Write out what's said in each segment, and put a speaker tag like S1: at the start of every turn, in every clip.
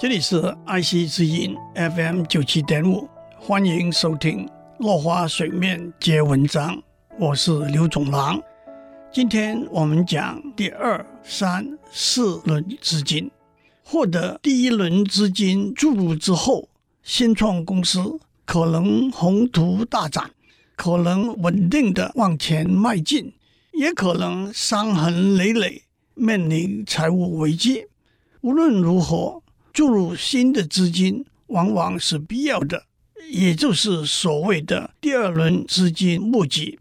S1: 这里是爱惜之音 FM 九七点五，欢迎收听《落花水面皆文章》，我是刘总郎。今天我们讲第二、三、四轮资金，获得第一轮资金注入之后，新创公司可能宏图大展，可能稳定的往前迈进，也可能伤痕累累，面临财务危机。无论如何。注入新的资金往往是必要的，也就是所谓的第二轮资金募集。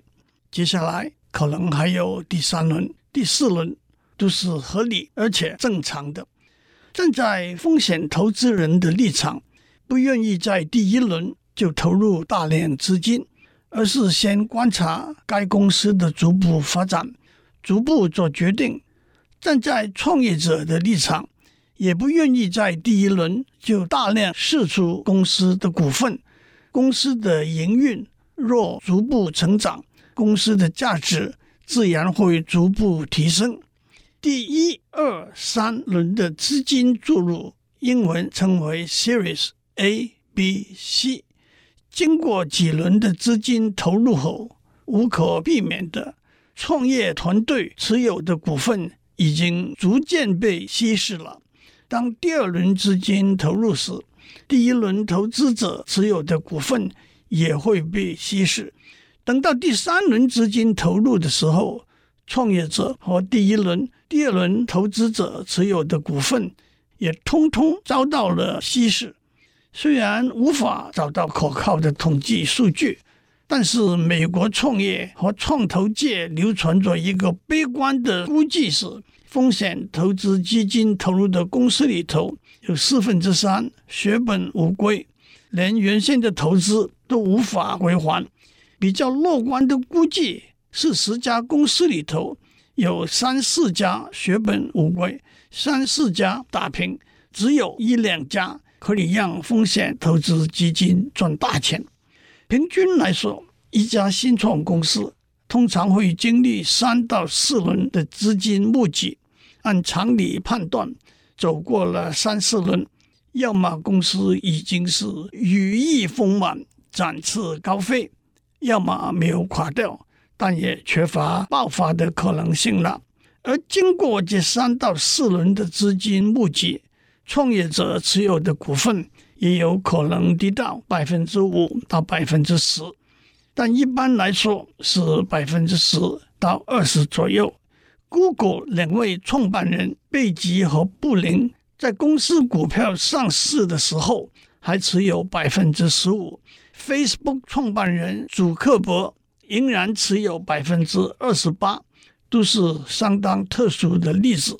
S1: 接下来可能还有第三轮、第四轮，都是合理而且正常的。站在风险投资人的立场，不愿意在第一轮就投入大量资金，而是先观察该公司的逐步发展，逐步做决定。站在创业者的立场。也不愿意在第一轮就大量释出公司的股份，公司的营运若逐步成长，公司的价值自然会逐步提升。第一、二、三轮的资金注入，英文称为 Series A、B、C。经过几轮的资金投入后，无可避免的，创业团队持有的股份已经逐渐被稀释了。当第二轮资金投入时，第一轮投资者持有的股份也会被稀释。等到第三轮资金投入的时候，创业者和第一轮、第二轮投资者持有的股份也通通遭到了稀释。虽然无法找到可靠的统计数据，但是美国创业和创投界流传着一个悲观的估计是。风险投资基金投入的公司里头，有四分之三血本无归，连原先的投资都无法归还。比较乐观的估计是，十家公司里头有三四家血本无归，三四家打平，只有一两家可以让风险投资基金赚大钱。平均来说，一家新创公司通常会经历三到四轮的资金募集。按常理判断，走过了三四轮，要么公司已经是羽翼丰满、展翅高飞，要么没有垮掉，但也缺乏爆发的可能性了。而经过这三到四轮的资金募集，创业者持有的股份也有可能低到百分之五到百分之十，但一般来说是百分之十到二十左右。Google 两位创办人贝吉和布林在公司股票上市的时候还持有百分之十五，Facebook 创办人祖克伯仍然持有百分之二十八，都是相当特殊的例子。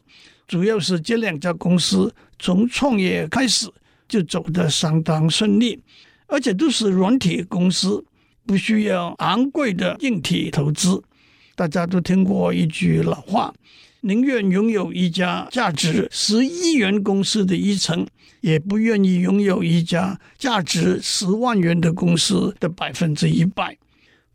S1: 主要是这两家公司从创业开始就走得相当顺利，而且都是软体公司，不需要昂贵的硬体投资。大家都听过一句老话：宁愿拥有一家价值十亿元公司的一成，也不愿意拥有一家价值十万元的公司的百分之一百。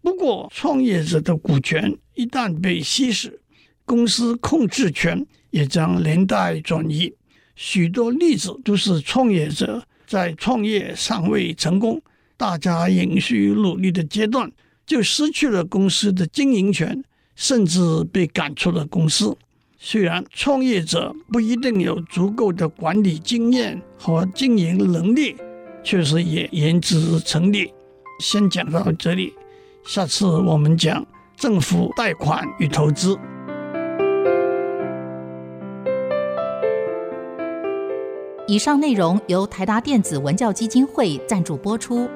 S1: 不过，创业者的股权一旦被稀释，公司控制权也将连带转移。许多例子都是创业者在创业尚未成功、大家仍需努力的阶段，就失去了公司的经营权。甚至被赶出了公司。虽然创业者不一定有足够的管理经验和经营能力，确实也言之成理。先讲到这里，下次我们讲政府贷款与投资。
S2: 以上内容由台达电子文教基金会赞助播出。